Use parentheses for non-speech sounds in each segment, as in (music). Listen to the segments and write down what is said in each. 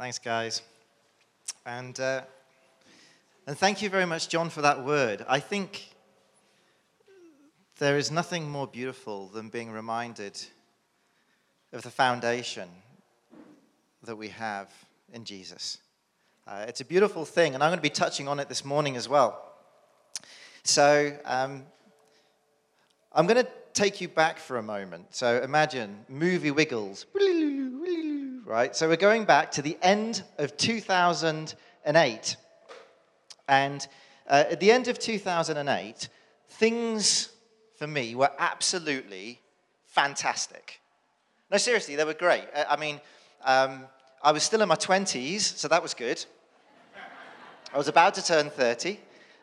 Thanks, guys. And, uh, and thank you very much, John, for that word. I think there is nothing more beautiful than being reminded of the foundation that we have in Jesus. Uh, it's a beautiful thing, and I'm going to be touching on it this morning as well. So, um, I'm going to take you back for a moment. So, imagine movie wiggles, right? So, we're going back to the end of 2008. And uh, at the end of 2008, things for me were absolutely fantastic. No, seriously, they were great. I mean, um, I was still in my 20s, so that was good. I was about to turn 30.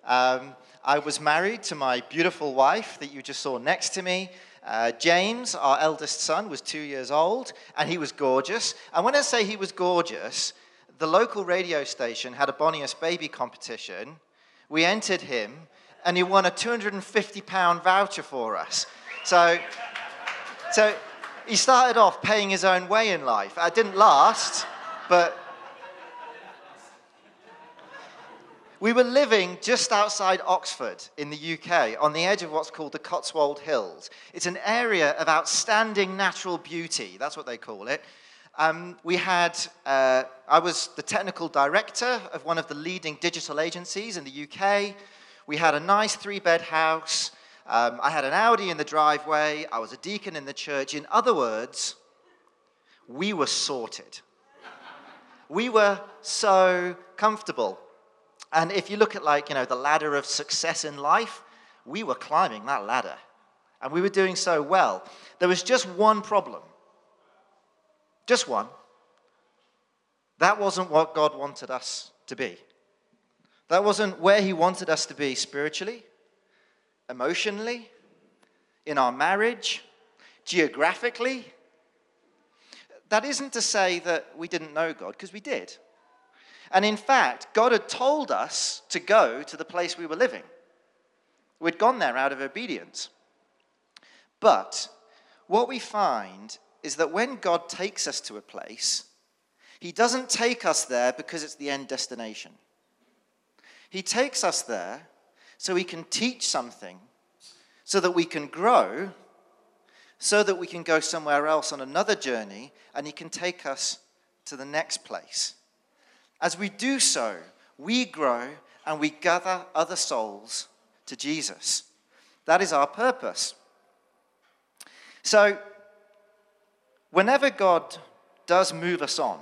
Um, I was married to my beautiful wife that you just saw next to me. Uh, James, our eldest son, was two years old, and he was gorgeous. And when I say he was gorgeous, the local radio station had a Bonniest baby competition. We entered him, and he won a 250 pound voucher for us. So, so he started off paying his own way in life. It didn't last, but We were living just outside Oxford in the UK on the edge of what's called the Cotswold Hills. It's an area of outstanding natural beauty, that's what they call it. Um, we had, uh, I was the technical director of one of the leading digital agencies in the UK. We had a nice three bed house. Um, I had an Audi in the driveway. I was a deacon in the church. In other words, we were sorted. we were so comfortable. And if you look at like, you know, the ladder of success in life, we were climbing that ladder. And we were doing so well. There was just one problem. Just one. That wasn't what God wanted us to be. That wasn't where He wanted us to be spiritually, emotionally, in our marriage, geographically. That isn't to say that we didn't know God, because we did. And in fact, God had told us to go to the place we were living. We'd gone there out of obedience. But what we find is that when God takes us to a place, He doesn't take us there because it's the end destination. He takes us there so He can teach something, so that we can grow, so that we can go somewhere else on another journey, and He can take us to the next place. As we do so, we grow and we gather other souls to Jesus. That is our purpose. So, whenever God does move us on,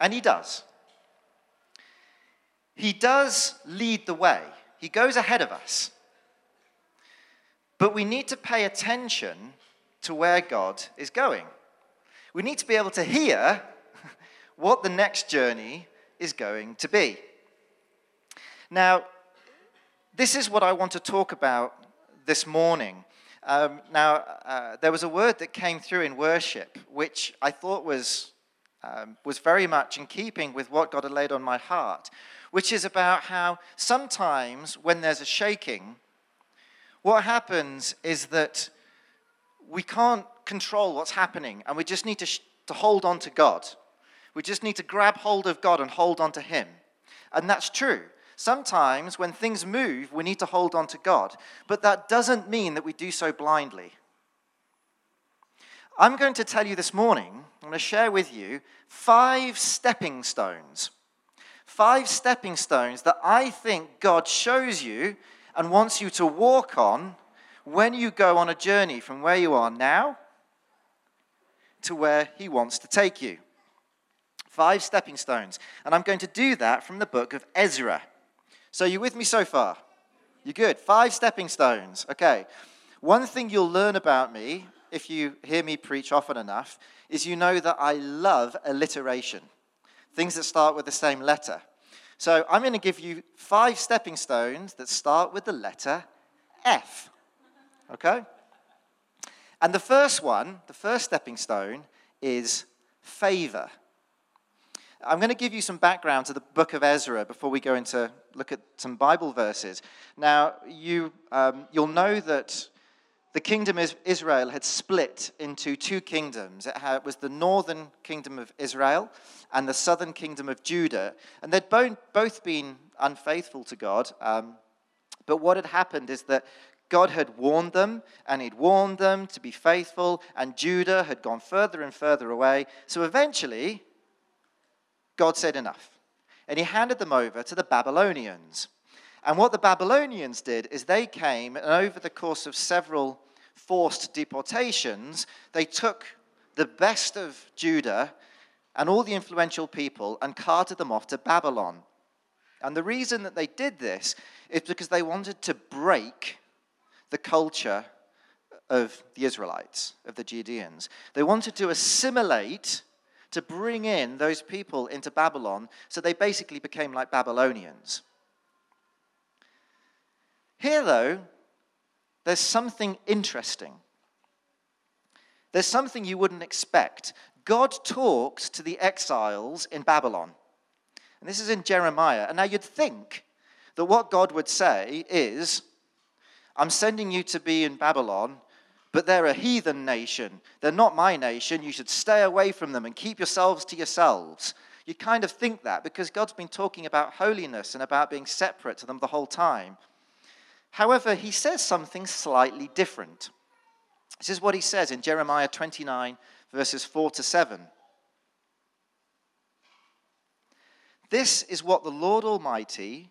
and He does, He does lead the way, He goes ahead of us. But we need to pay attention to where God is going. We need to be able to hear (laughs) what the next journey is going to be. Now, this is what I want to talk about this morning. Um, now, uh, there was a word that came through in worship, which I thought was, um, was very much in keeping with what God had laid on my heart, which is about how sometimes when there's a shaking, what happens is that we can't control what's happening, and we just need to, sh- to hold on to God. We just need to grab hold of God and hold on to Him. And that's true. Sometimes when things move, we need to hold on to God. But that doesn't mean that we do so blindly. I'm going to tell you this morning, I'm going to share with you five stepping stones. Five stepping stones that I think God shows you and wants you to walk on when you go on a journey from where you are now to where He wants to take you. Five stepping stones. And I'm going to do that from the book of Ezra. So, you with me so far? You're good? Five stepping stones. Okay. One thing you'll learn about me, if you hear me preach often enough, is you know that I love alliteration, things that start with the same letter. So, I'm going to give you five stepping stones that start with the letter F. Okay? And the first one, the first stepping stone, is favor. I'm going to give you some background to the book of Ezra before we go into look at some Bible verses. Now, you, um, you'll know that the kingdom of Israel had split into two kingdoms. It had, was the northern kingdom of Israel and the southern kingdom of Judah. And they'd both been unfaithful to God. Um, but what had happened is that God had warned them, and He'd warned them to be faithful, and Judah had gone further and further away. So eventually, God said enough. And He handed them over to the Babylonians. And what the Babylonians did is they came, and over the course of several forced deportations, they took the best of Judah and all the influential people and carted them off to Babylon. And the reason that they did this is because they wanted to break the culture of the Israelites, of the Judeans. They wanted to assimilate, to bring in those people into Babylon, so they basically became like Babylonians. Here, though, there's something interesting. There's something you wouldn't expect. God talks to the exiles in Babylon. And this is in Jeremiah. And now you'd think that what God would say is, I'm sending you to be in Babylon, but they're a heathen nation. They're not my nation. You should stay away from them and keep yourselves to yourselves. You kind of think that because God's been talking about holiness and about being separate to them the whole time. However, he says something slightly different. This is what he says in Jeremiah 29, verses 4 to 7. This is what the Lord Almighty,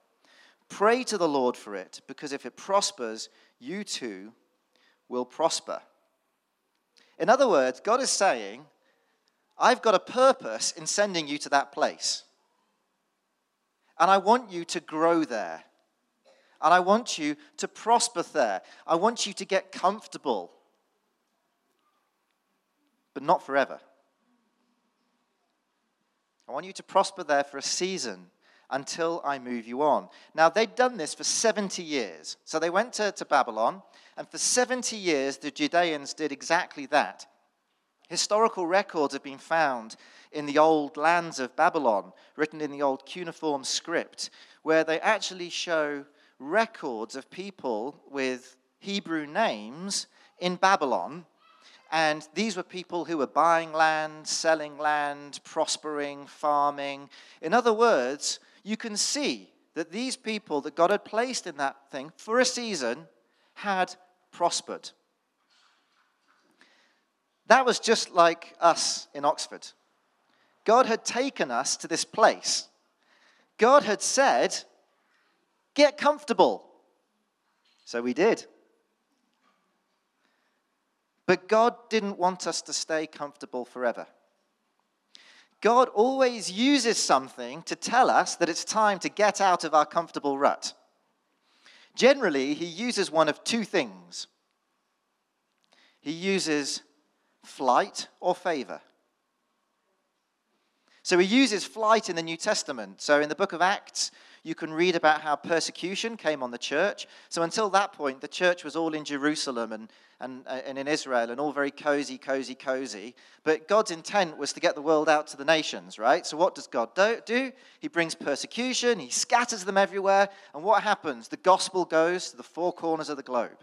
Pray to the Lord for it, because if it prospers, you too will prosper. In other words, God is saying, I've got a purpose in sending you to that place. And I want you to grow there. And I want you to prosper there. I want you to get comfortable. But not forever. I want you to prosper there for a season until I move you on. Now, they'd done this for 70 years. So they went to, to Babylon, and for 70 years, the Judeans did exactly that. Historical records have been found in the old lands of Babylon, written in the old cuneiform script, where they actually show records of people with Hebrew names in Babylon. And these were people who were buying land, selling land, prospering, farming. In other words, you can see that these people that God had placed in that thing for a season had prospered. That was just like us in Oxford. God had taken us to this place. God had said, Get comfortable. So we did. But God didn't want us to stay comfortable forever. God always uses something to tell us that it's time to get out of our comfortable rut. Generally, he uses one of two things he uses flight or favor. So he uses flight in the New Testament. So in the book of Acts, you can read about how persecution came on the church. So until that point, the church was all in Jerusalem and, and, uh, and in Israel and all very cozy, cozy, cozy. But God's intent was to get the world out to the nations, right? So what does God do? He brings persecution, he scatters them everywhere. And what happens? The gospel goes to the four corners of the globe.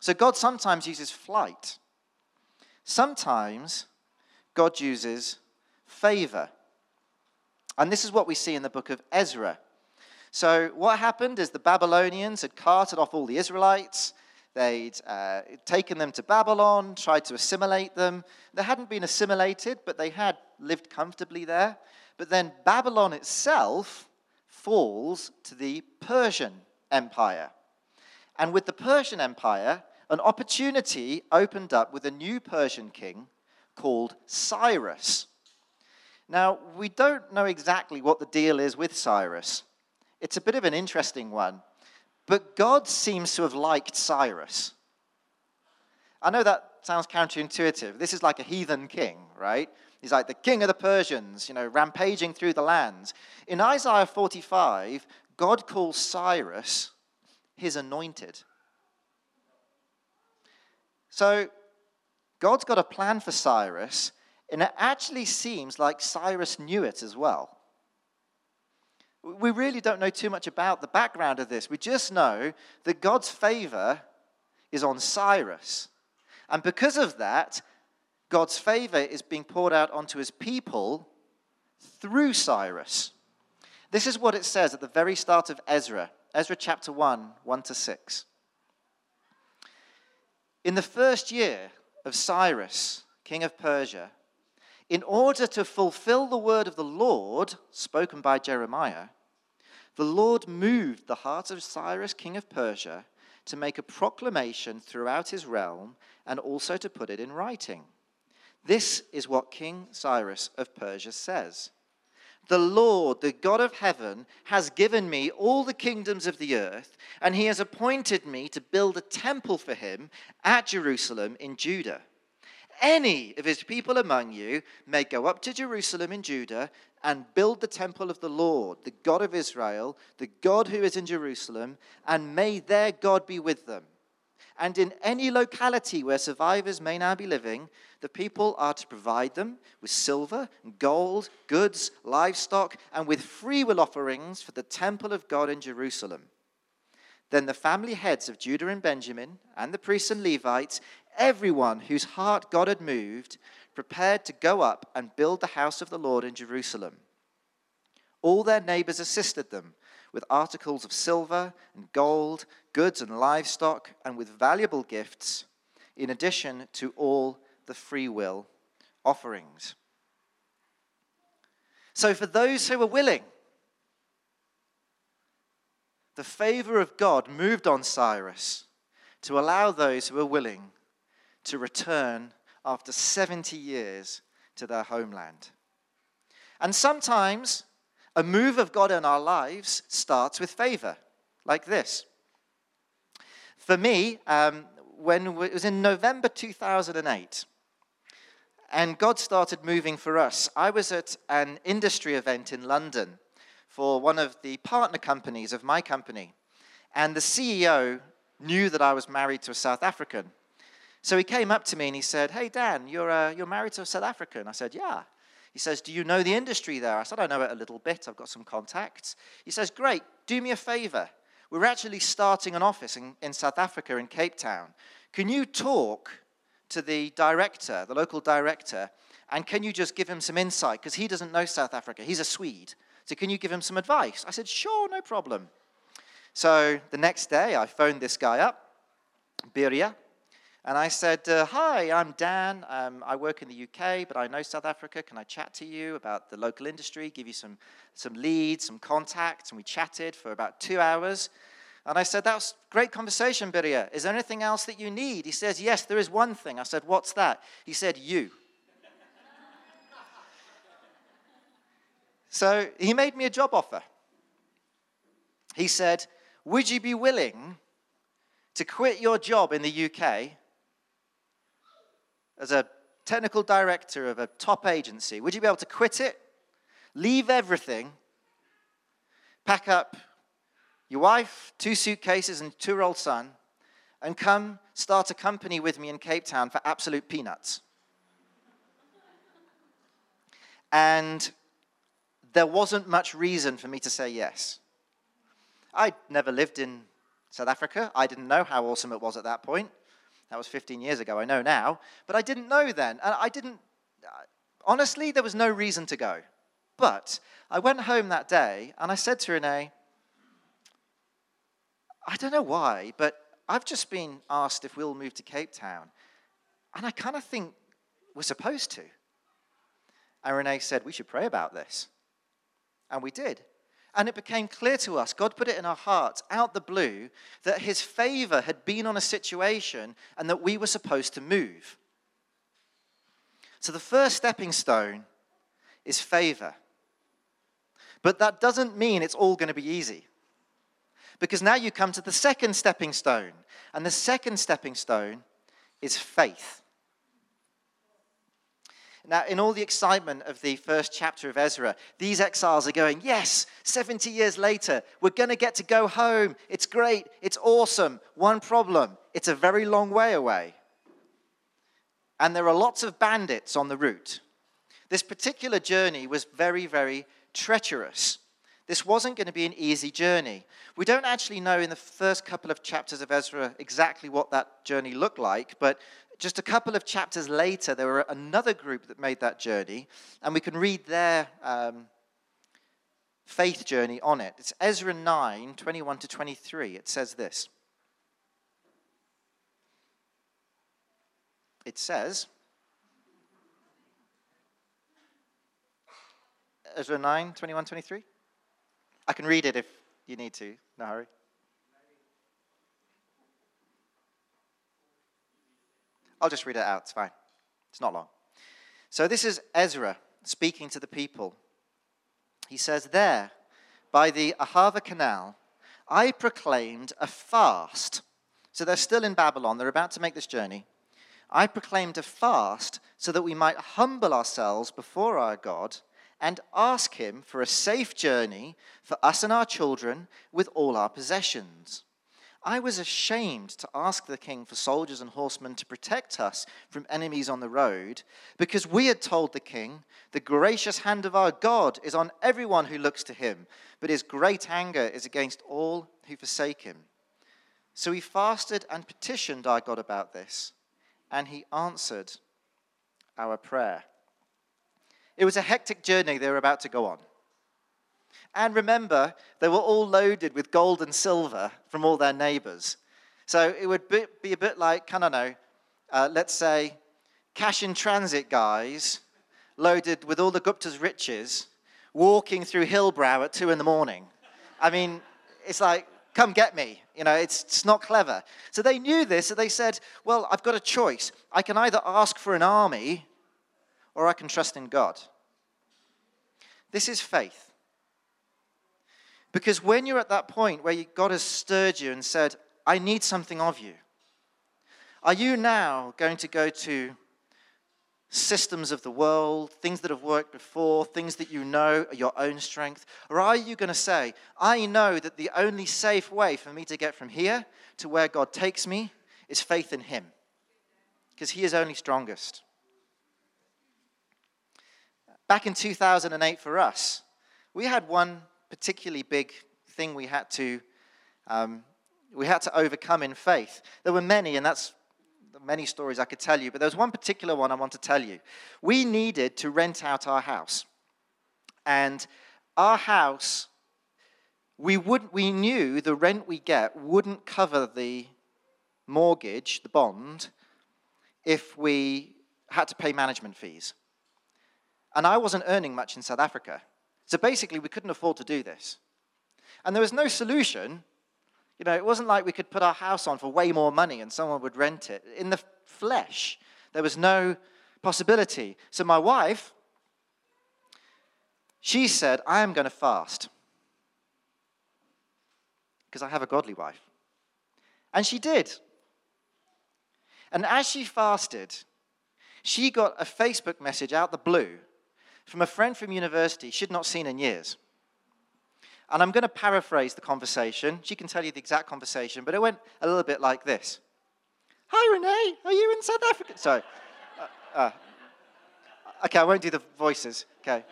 So God sometimes uses flight. Sometimes God uses favor. And this is what we see in the book of Ezra. So, what happened is the Babylonians had carted off all the Israelites. They'd uh, taken them to Babylon, tried to assimilate them. They hadn't been assimilated, but they had lived comfortably there. But then Babylon itself falls to the Persian Empire. And with the Persian Empire, an opportunity opened up with a new Persian king called Cyrus. Now, we don't know exactly what the deal is with Cyrus. It's a bit of an interesting one. But God seems to have liked Cyrus. I know that sounds counterintuitive. This is like a heathen king, right? He's like the king of the Persians, you know, rampaging through the lands. In Isaiah 45, God calls Cyrus his anointed. So God's got a plan for Cyrus, and it actually seems like Cyrus knew it as well. We really don't know too much about the background of this. We just know that God's favor is on Cyrus. And because of that, God's favor is being poured out onto his people through Cyrus. This is what it says at the very start of Ezra, Ezra chapter 1, 1 to 6. In the first year of Cyrus, king of Persia, in order to fulfill the word of the Lord spoken by Jeremiah, the Lord moved the heart of Cyrus, king of Persia, to make a proclamation throughout his realm and also to put it in writing. This is what King Cyrus of Persia says The Lord, the God of heaven, has given me all the kingdoms of the earth, and he has appointed me to build a temple for him at Jerusalem in Judah any of his people among you may go up to Jerusalem in Judah and build the temple of the Lord, the God of Israel, the God who is in Jerusalem, and may their God be with them. And in any locality where survivors may now be living, the people are to provide them with silver, gold, goods, livestock, and with freewill offerings for the temple of God in Jerusalem. Then the family heads of Judah and Benjamin, and the priests and Levites, everyone whose heart God had moved prepared to go up and build the house of the Lord in Jerusalem. All their neighbors assisted them with articles of silver and gold, goods and livestock, and with valuable gifts, in addition to all the free will offerings. So, for those who were willing, the favor of God moved on Cyrus to allow those who were willing to return after 70 years to their homeland. And sometimes a move of God in our lives starts with favor, like this. For me, um, when it was in November 2008, and God started moving for us, I was at an industry event in London for one of the partner companies of my company. And the CEO knew that I was married to a South African. So he came up to me and he said, Hey, Dan, you're, uh, you're married to a South African. I said, Yeah. He says, Do you know the industry there? I said, I know it a little bit. I've got some contacts. He says, Great, do me a favor. We're actually starting an office in, in South Africa, in Cape Town. Can you talk to the director, the local director, and can you just give him some insight? Because he doesn't know South Africa. He's a Swede. So can you give him some advice? I said, Sure, no problem. So the next day, I phoned this guy up, Biria, and I said, uh, Hi, I'm Dan. Um, I work in the UK, but I know South Africa. Can I chat to you about the local industry, give you some, some leads, some contacts? And we chatted for about two hours. And I said, That was great conversation, Biria. Is there anything else that you need? He says, Yes, there is one thing. I said, What's that? He said, You. (laughs) so he made me a job offer. He said, Would you be willing to quit your job in the UK as a technical director of a top agency, would you be able to quit it, leave everything, pack up your wife, two suitcases, and two year old son, and come start a company with me in Cape Town for absolute peanuts? and there wasn't much reason for me to say yes. I'd never lived in South Africa. I didn't know how awesome it was at that point. That was 15 years ago. I know now. But I didn't know then. And I didn't, uh, honestly, there was no reason to go. But I went home that day and I said to Renee, I don't know why, but I've just been asked if we'll move to Cape Town. And I kind of think we're supposed to. And Renee said, We should pray about this. And we did. And it became clear to us, God put it in our hearts out the blue, that his favor had been on a situation and that we were supposed to move. So the first stepping stone is favor. But that doesn't mean it's all going to be easy. Because now you come to the second stepping stone. And the second stepping stone is faith. Now, in all the excitement of the first chapter of Ezra, these exiles are going, Yes, 70 years later, we're going to get to go home. It's great. It's awesome. One problem it's a very long way away. And there are lots of bandits on the route. This particular journey was very, very treacherous. This wasn't going to be an easy journey. We don't actually know in the first couple of chapters of Ezra exactly what that journey looked like, but just a couple of chapters later, there were another group that made that journey, and we can read their um, faith journey on it. It's Ezra 9 21 to 23. It says this It says, Ezra 9 21 23. I can read it if you need to. No hurry. I'll just read it out. It's fine. It's not long. So this is Ezra speaking to the people. He says, There, by the Ahava Canal, I proclaimed a fast. So they're still in Babylon. They're about to make this journey. I proclaimed a fast so that we might humble ourselves before our God and ask Him for a safe journey for us and our children with all our possessions. I was ashamed to ask the king for soldiers and horsemen to protect us from enemies on the road, because we had told the king, The gracious hand of our God is on everyone who looks to him, but his great anger is against all who forsake him. So we fasted and petitioned our God about this, and he answered our prayer. It was a hectic journey they were about to go on. And remember, they were all loaded with gold and silver from all their neighbors. So it would be, a bit like, I don't know, uh, let's say, cash in transit guys loaded with all the Gupta's riches walking through Hillbrow at two in the morning. I mean, it's like, come get me. You know, it's, it's not clever. So they knew this, so they said, well, I've got a choice. I can either ask for an army or I can trust in God. This is faith. Because when you're at that point where God has stirred you and said, I need something of you, are you now going to go to systems of the world, things that have worked before, things that you know are your own strength? Or are you going to say, I know that the only safe way for me to get from here to where God takes me is faith in Him? Because He is only strongest. Back in 2008 for us, we had one particularly big thing we had to um, we had to overcome in faith. There were many, and that's many stories I could tell you, but there was one particular one I want to tell you. We needed to rent out our house, and our house we would we knew the rent we get wouldn't cover the mortgage, the bond, if we had to pay management fees. And I wasn't earning much in South Africa. So basically, we couldn't afford to do this. And there was no solution. You know, it wasn't like we could put our house on for way more money and someone would rent it. In the flesh, there was no possibility. So my wife, she said, I am going to fast because I have a godly wife. And she did. And as she fasted, she got a Facebook message out the blue from a friend from university she'd not seen in years. And I'm going to paraphrase the conversation. She can tell you the exact conversation, but it went a little bit like this Hi, Renee, are you in South Africa? Sorry. Uh, uh, okay, I won't do the voices. Okay.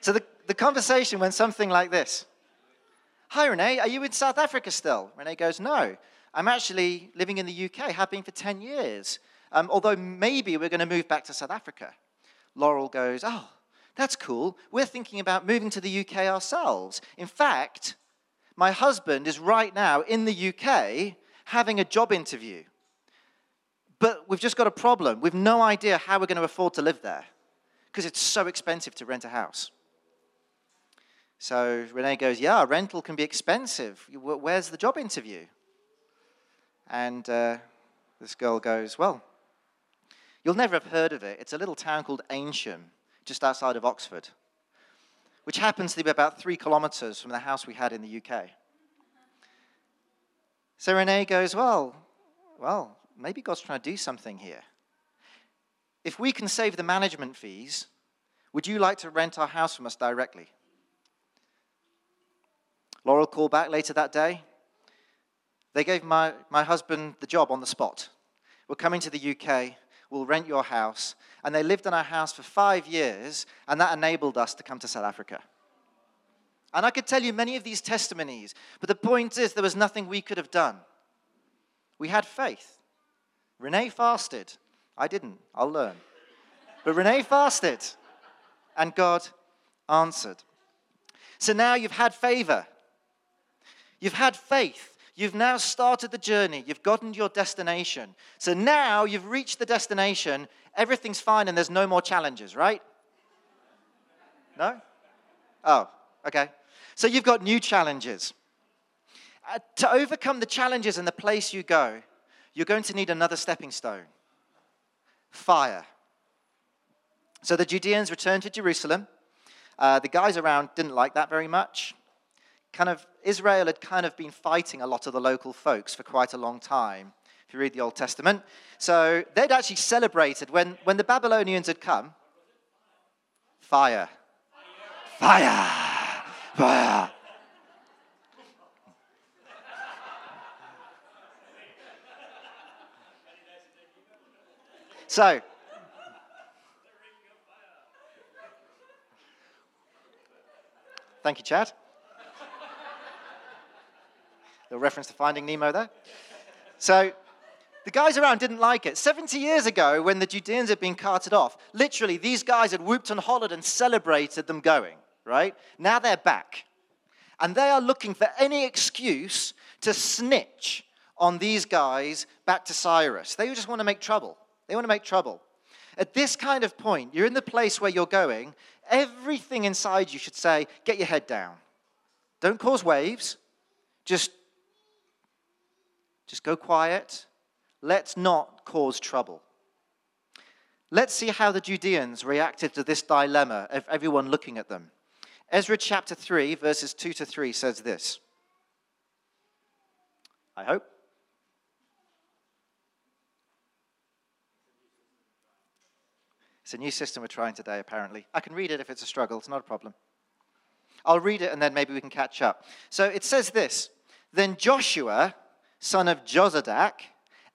So the, the conversation went something like this Hi, Renee, are you in South Africa still? Renee goes, No, I'm actually living in the UK, have been for 10 years um, although maybe we're going to move back to South Africa. Laurel goes, Oh, that's cool. We're thinking about moving to the UK ourselves. In fact, my husband is right now in the UK having a job interview. But we've just got a problem. We've no idea how we're going to afford to live there because it's so expensive to rent a house. So Renee goes, Yeah, rental can be expensive. Where's the job interview? And uh, this girl goes, Well, You'll never have heard of it. It's a little town called Eynsham, just outside of Oxford, which happens to be about three kilometers from the house we had in the UK. So Renee goes, Well, well, maybe God's trying to do something here. if we can save the management fees, would you like to rent our house from us directly? Laurel called back later that day. They gave my, my husband the job on the spot. We're coming to the UK, we'll rent your house. And they lived in our house for five years, and that enabled us to come to South Africa. And I could tell you many of these testimonies, but the point is, there was nothing we could have done. We had faith. Renee fasted. I didn't. I'll learn. But Renee fasted, and God answered. So now you've had favor. You've had faith. You've now started the journey. You've gotten your destination. So now you've reached the destination. Everything's fine and there's no more challenges, right? No? Oh, okay. So you've got new challenges. Uh, to overcome the challenges in the place you go, you're going to need another stepping stone fire. So the Judeans returned to Jerusalem. Uh, the guys around didn't like that very much kind of Israel had kind of been fighting a lot of the local folks for quite a long time, if you read the Old Testament. So they'd actually celebrated when, when the Babylonians had come. Fire. Fire. Fire. So, thank you, Chad. Reference to Finding Nemo there. So the guys around didn't like it. 70 years ago, when the Judeans had been carted off, literally these guys had whooped and hollered and celebrated them going, right? Now they're back. And they are looking for any excuse to snitch on these guys back to Cyrus. They just want to make trouble. They want to make trouble. At this kind of point, you're in the place where you're going, everything inside you should say, get your head down. Don't cause waves. Just just go quiet. Let's not cause trouble. Let's see how the Judeans reacted to this dilemma of everyone looking at them. Ezra chapter 3, verses 2 to 3 says this. I hope. It's a new system we're trying today, apparently. I can read it if it's a struggle, it's not a problem. I'll read it and then maybe we can catch up. So it says this Then Joshua son of Jozadak,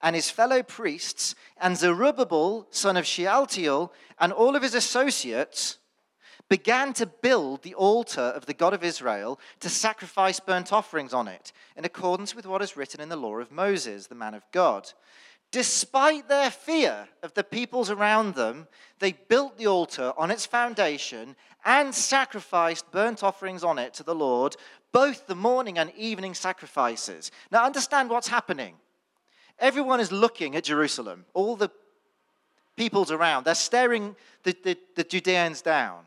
and his fellow priests, and Zerubbabel, son of Shealtiel, and all of his associates, began to build the altar of the God of Israel to sacrifice burnt offerings on it, in accordance with what is written in the law of Moses, the man of God. Despite their fear of the peoples around them, they built the altar on its foundation and sacrificed burnt offerings on it to the Lord, both the morning and evening sacrifices. Now, understand what's happening. Everyone is looking at Jerusalem, all the peoples around. They're staring the, the, the Judeans down.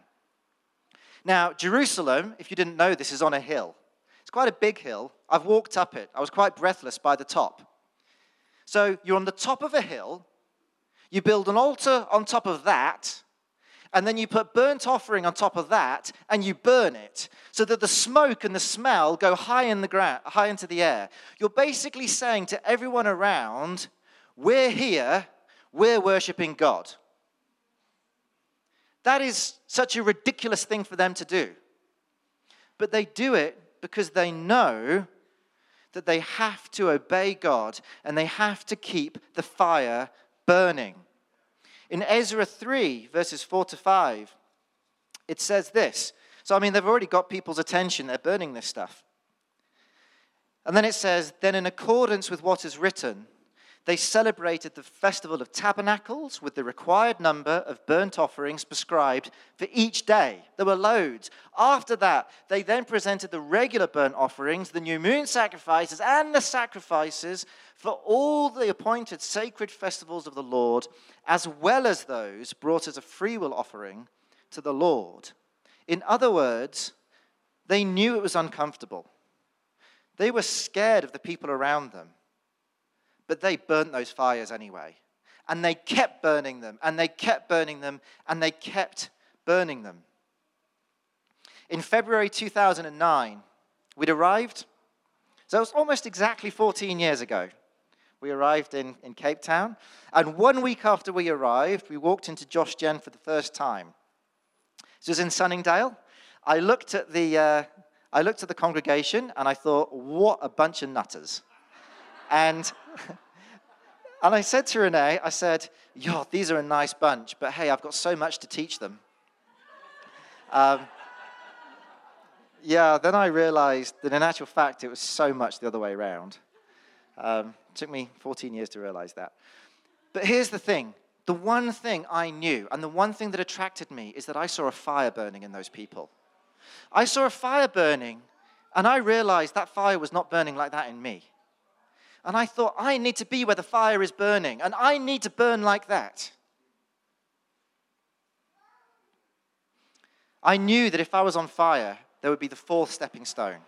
Now, Jerusalem, if you didn't know this, is on a hill. It's quite a big hill. I've walked up it. I was quite breathless by the top. So you're on the top of a hill, you build an altar on top of that, and then you put burnt offering on top of that and you burn it so that the smoke and the smell go high in the ground high into the air. You're basically saying to everyone around we're here. We're worshiping god. That is such a ridiculous thing for them to do. But they do it because they know that they have to obey god and they have to keep the fire burning in Ezra 3, verses 4 to 5, it says this. So, I mean, they've already got people's attention, they're burning this stuff. And then it says, Then in accordance with what is written, they celebrated the festival of tabernacles with the required number of burnt offerings prescribed for each day. There were loads. After that, they then presented the regular burnt offerings, the new moon sacrifices, and the sacrifices for all the appointed sacred festivals of the Lord, as well as those brought as a freewill offering to the Lord. In other words, they knew it was uncomfortable. They were scared of the people around them. But they burnt those fires anyway. And they kept burning them, and they kept burning them, and they kept burning them. In February 2009, we'd arrived. So it was almost exactly 14 years ago. We arrived in, in Cape Town. And one week after we arrived, we walked into Josh Gen for the first time. This was in Sunningdale. I looked at the, uh, I looked at the congregation and I thought, what a bunch of nutters. And, (laughs) and I said to Renee, I said, yo, these are a nice bunch, but hey, I've got so much to teach them. Um, yeah, then I realized that in actual fact, it was so much the other way around. Um, took me 14 years to realize that. But here's the thing the one thing I knew, and the one thing that attracted me, is that I saw a fire burning in those people. I saw a fire burning, and I realized that fire was not burning like that in me. And I thought, I need to be where the fire is burning, and I need to burn like that. I knew that if I was on fire, there would be the fourth stepping stone.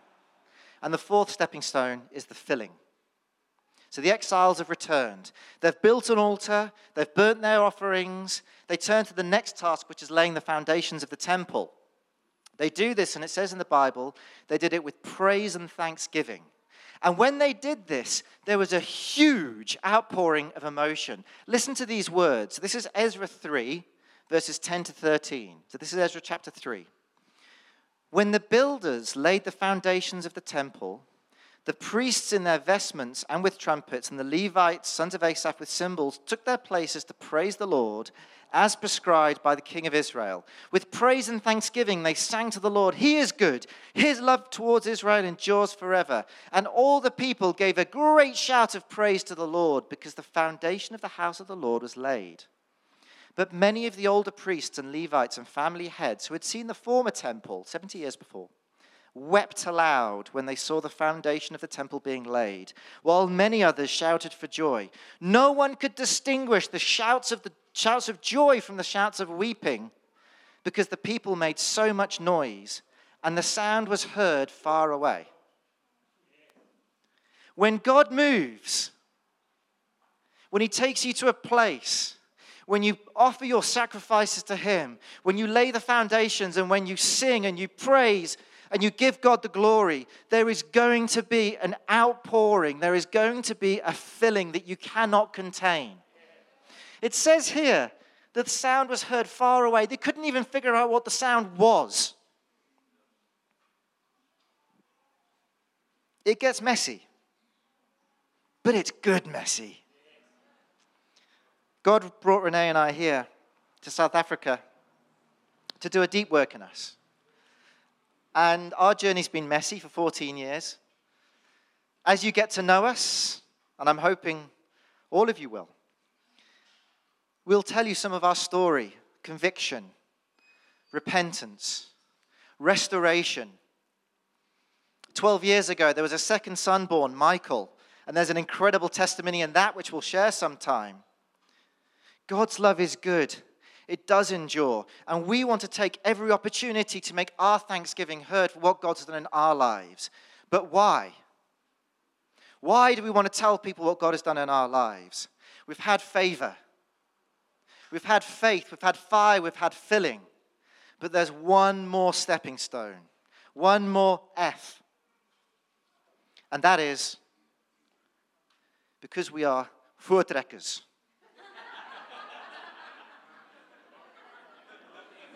And the fourth stepping stone is the filling. So the exiles have returned. They've built an altar, they've burnt their offerings, they turn to the next task, which is laying the foundations of the temple. They do this, and it says in the Bible, they did it with praise and thanksgiving. And when they did this, there was a huge outpouring of emotion. Listen to these words. This is Ezra 3, verses 10 to 13. So this is Ezra chapter 3. When the builders laid the foundations of the temple, the priests in their vestments and with trumpets, and the Levites, sons of Asaph, with cymbals, took their places to praise the Lord as prescribed by the king of Israel. With praise and thanksgiving, they sang to the Lord, He is good. His love towards Israel endures forever. And all the people gave a great shout of praise to the Lord because the foundation of the house of the Lord was laid. But many of the older priests and Levites and family heads who had seen the former temple 70 years before wept aloud when they saw the foundation of the temple being laid, while many others shouted for joy. No one could distinguish the shouts of, the, shouts of joy from the shouts of weeping because the people made so much noise and the sound was heard far away. When God moves, when He takes you to a place, when you offer your sacrifices to Him, when you lay the foundations, and when you sing and you praise and you give God the glory, there is going to be an outpouring. There is going to be a filling that you cannot contain. It says here that the sound was heard far away. They couldn't even figure out what the sound was. It gets messy, but it's good messy. God brought Renee and I here to South Africa to do a deep work in us. And our journey's been messy for 14 years. As you get to know us, and I'm hoping all of you will, we'll tell you some of our story conviction, repentance, restoration. 12 years ago, there was a second son born, Michael, and there's an incredible testimony in that which we'll share sometime. God's love is good. It does endure. And we want to take every opportunity to make our thanksgiving heard for what God's done in our lives. But why? Why do we want to tell people what God has done in our lives? We've had favor, we've had faith, we've had fire, we've had filling. But there's one more stepping stone, one more F. And that is because we are voortrekkers.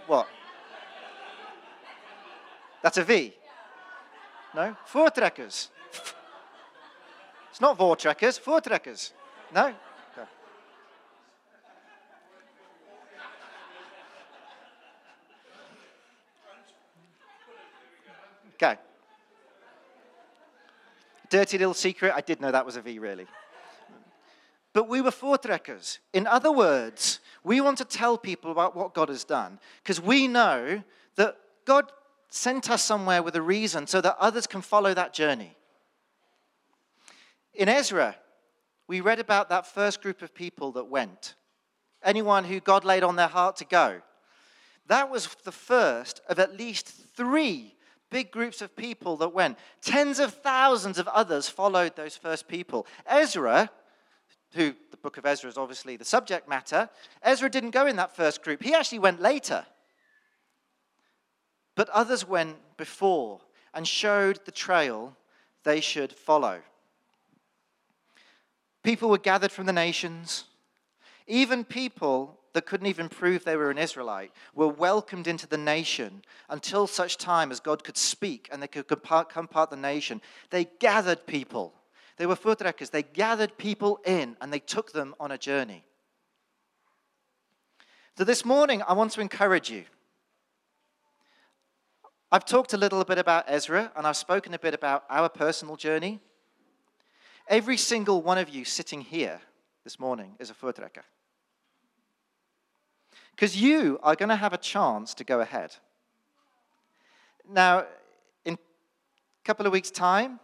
What? That's a V. No? Voortrekkers. (laughs) It's not voortrekkers, voortrekkers. No? Okay. okay. Dirty little secret, I did know that was a V, really. But we were voortrekkers. In other words, we want to tell people about what God has done because we know that God sent us somewhere with a reason so that others can follow that journey. In Ezra, we read about that first group of people that went. Anyone who God laid on their heart to go. That was the first of at least three big groups of people that went. Tens of thousands of others followed those first people. Ezra who the book of Ezra is obviously the subject matter, Ezra didn't go in that first group. He actually went later. But others went before and showed the trail they should follow. People were gathered from the nations. Even people that couldn't even prove they were an Israelite were welcomed into the nation until such time as God could speak and they could come part the nation. They gathered people. They were voortrekkers. They gathered people in and they took them on a journey. So this morning, I want to encourage you. I've talked a little bit about Ezra and I've spoken a bit about our personal journey. Every single one of you sitting here this morning is a voortrekker. Because you are going to have a chance to go ahead. Now, in a couple of weeks' time,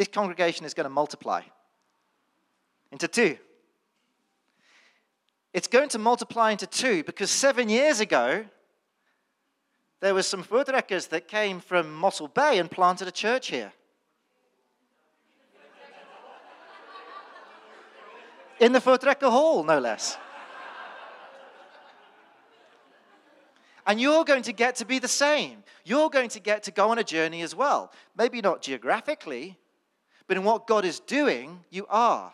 this congregation is going to multiply into two. It's going to multiply into two because seven years ago, there was some voortrekkers that came from Mossel Bay and planted a church here. In the Voortrekker Hall, no less. And you're going to get to be the same. You're going to get to go on a journey as well. Maybe not geographically, but in what God is doing, you are.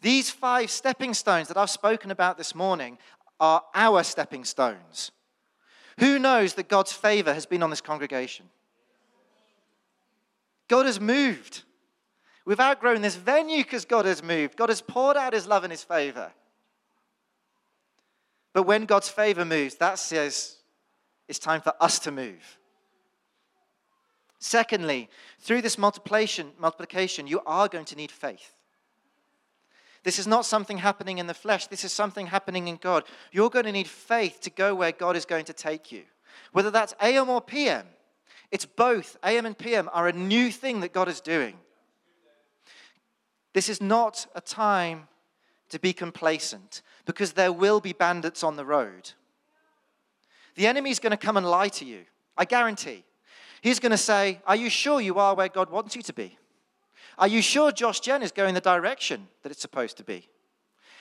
These five stepping stones that I've spoken about this morning are our stepping stones. Who knows that God's favor has been on this congregation? God has moved. We've outgrown this venue because God has moved. God has poured out his love and his favor. But when God's favor moves, that says it's time for us to move. Secondly, through this multiplication, multiplication, you are going to need faith. This is not something happening in the flesh. This is something happening in God. You're going to need faith to go where God is going to take you. Whether that's AM or PM, it's both. AM and PM are a new thing that God is doing. This is not a time to be complacent because there will be bandits on the road. The enemy is going to come and lie to you. I guarantee. He's going to say, Are you sure you are where God wants you to be? Are you sure Josh Gen is going the direction that it's supposed to be?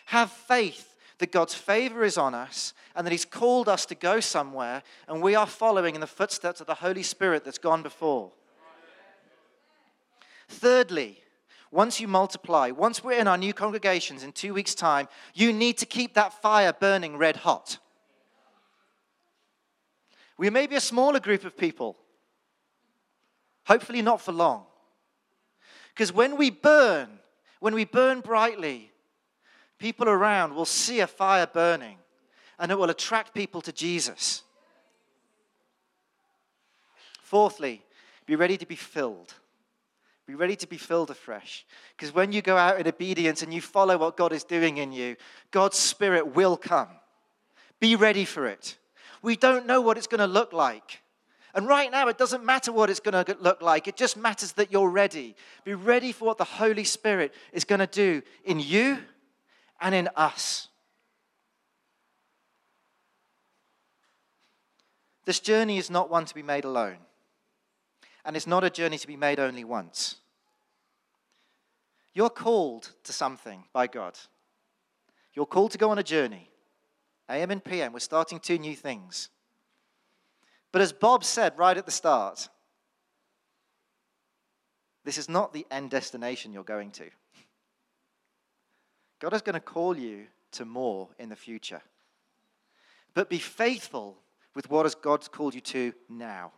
Have faith that God's favor is on us and that He's called us to go somewhere and we are following in the footsteps of the Holy Spirit that's gone before. Thirdly, once you multiply, once we're in our new congregations in two weeks' time, you need to keep that fire burning red hot. We may be a smaller group of people, hopefully, not for long. Because when we burn, when we burn brightly, people around will see a fire burning and it will attract people to Jesus. Fourthly, be ready to be filled. Be ready to be filled afresh. Because when you go out in obedience and you follow what God is doing in you, God's Spirit will come. Be ready for it. We don't know what it's going to look like. And right now, it doesn't matter what it's going to look like. It just matters that you're ready. Be ready for what the Holy Spirit is going to do in you and in us. This journey is not one to be made alone. And it's not a journey to be made only once. You're called to something by God. You're called to go on a journey. AM and PM, we're starting two new things. But as Bob said right at the start, this is not the end destination you're going to. God is going to call you to more in the future. But be faithful with what has God's called you to now.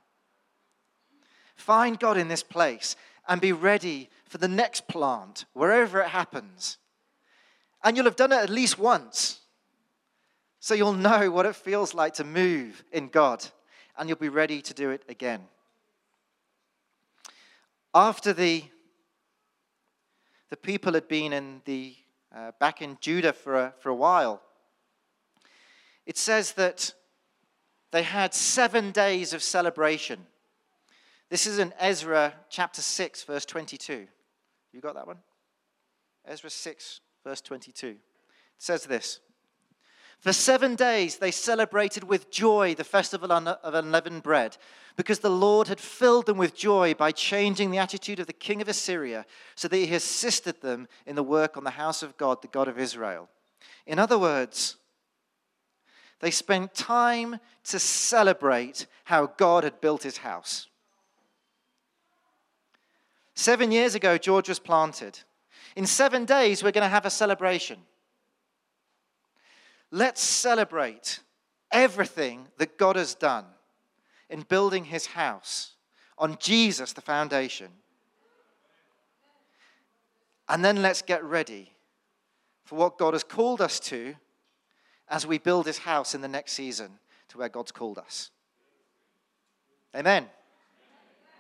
Find God in this place and be ready for the next plant, wherever it happens. And you'll have done it at least once. So you'll know what it feels like to move in God, and you'll be ready to do it again. After the, the people had been in the, uh, back in Judah for a, for a while, it says that they had seven days of celebration. This is in Ezra chapter 6, verse 22. You got that one? Ezra 6, verse 22. It says this For seven days they celebrated with joy the festival of unleavened bread, because the Lord had filled them with joy by changing the attitude of the king of Assyria, so that he assisted them in the work on the house of God, the God of Israel. In other words, they spent time to celebrate how God had built his house. Seven years ago, George was planted. In seven days, we're going to have a celebration. Let's celebrate everything that God has done in building his house on Jesus, the foundation. And then let's get ready for what God has called us to as we build his house in the next season to where God's called us. Amen.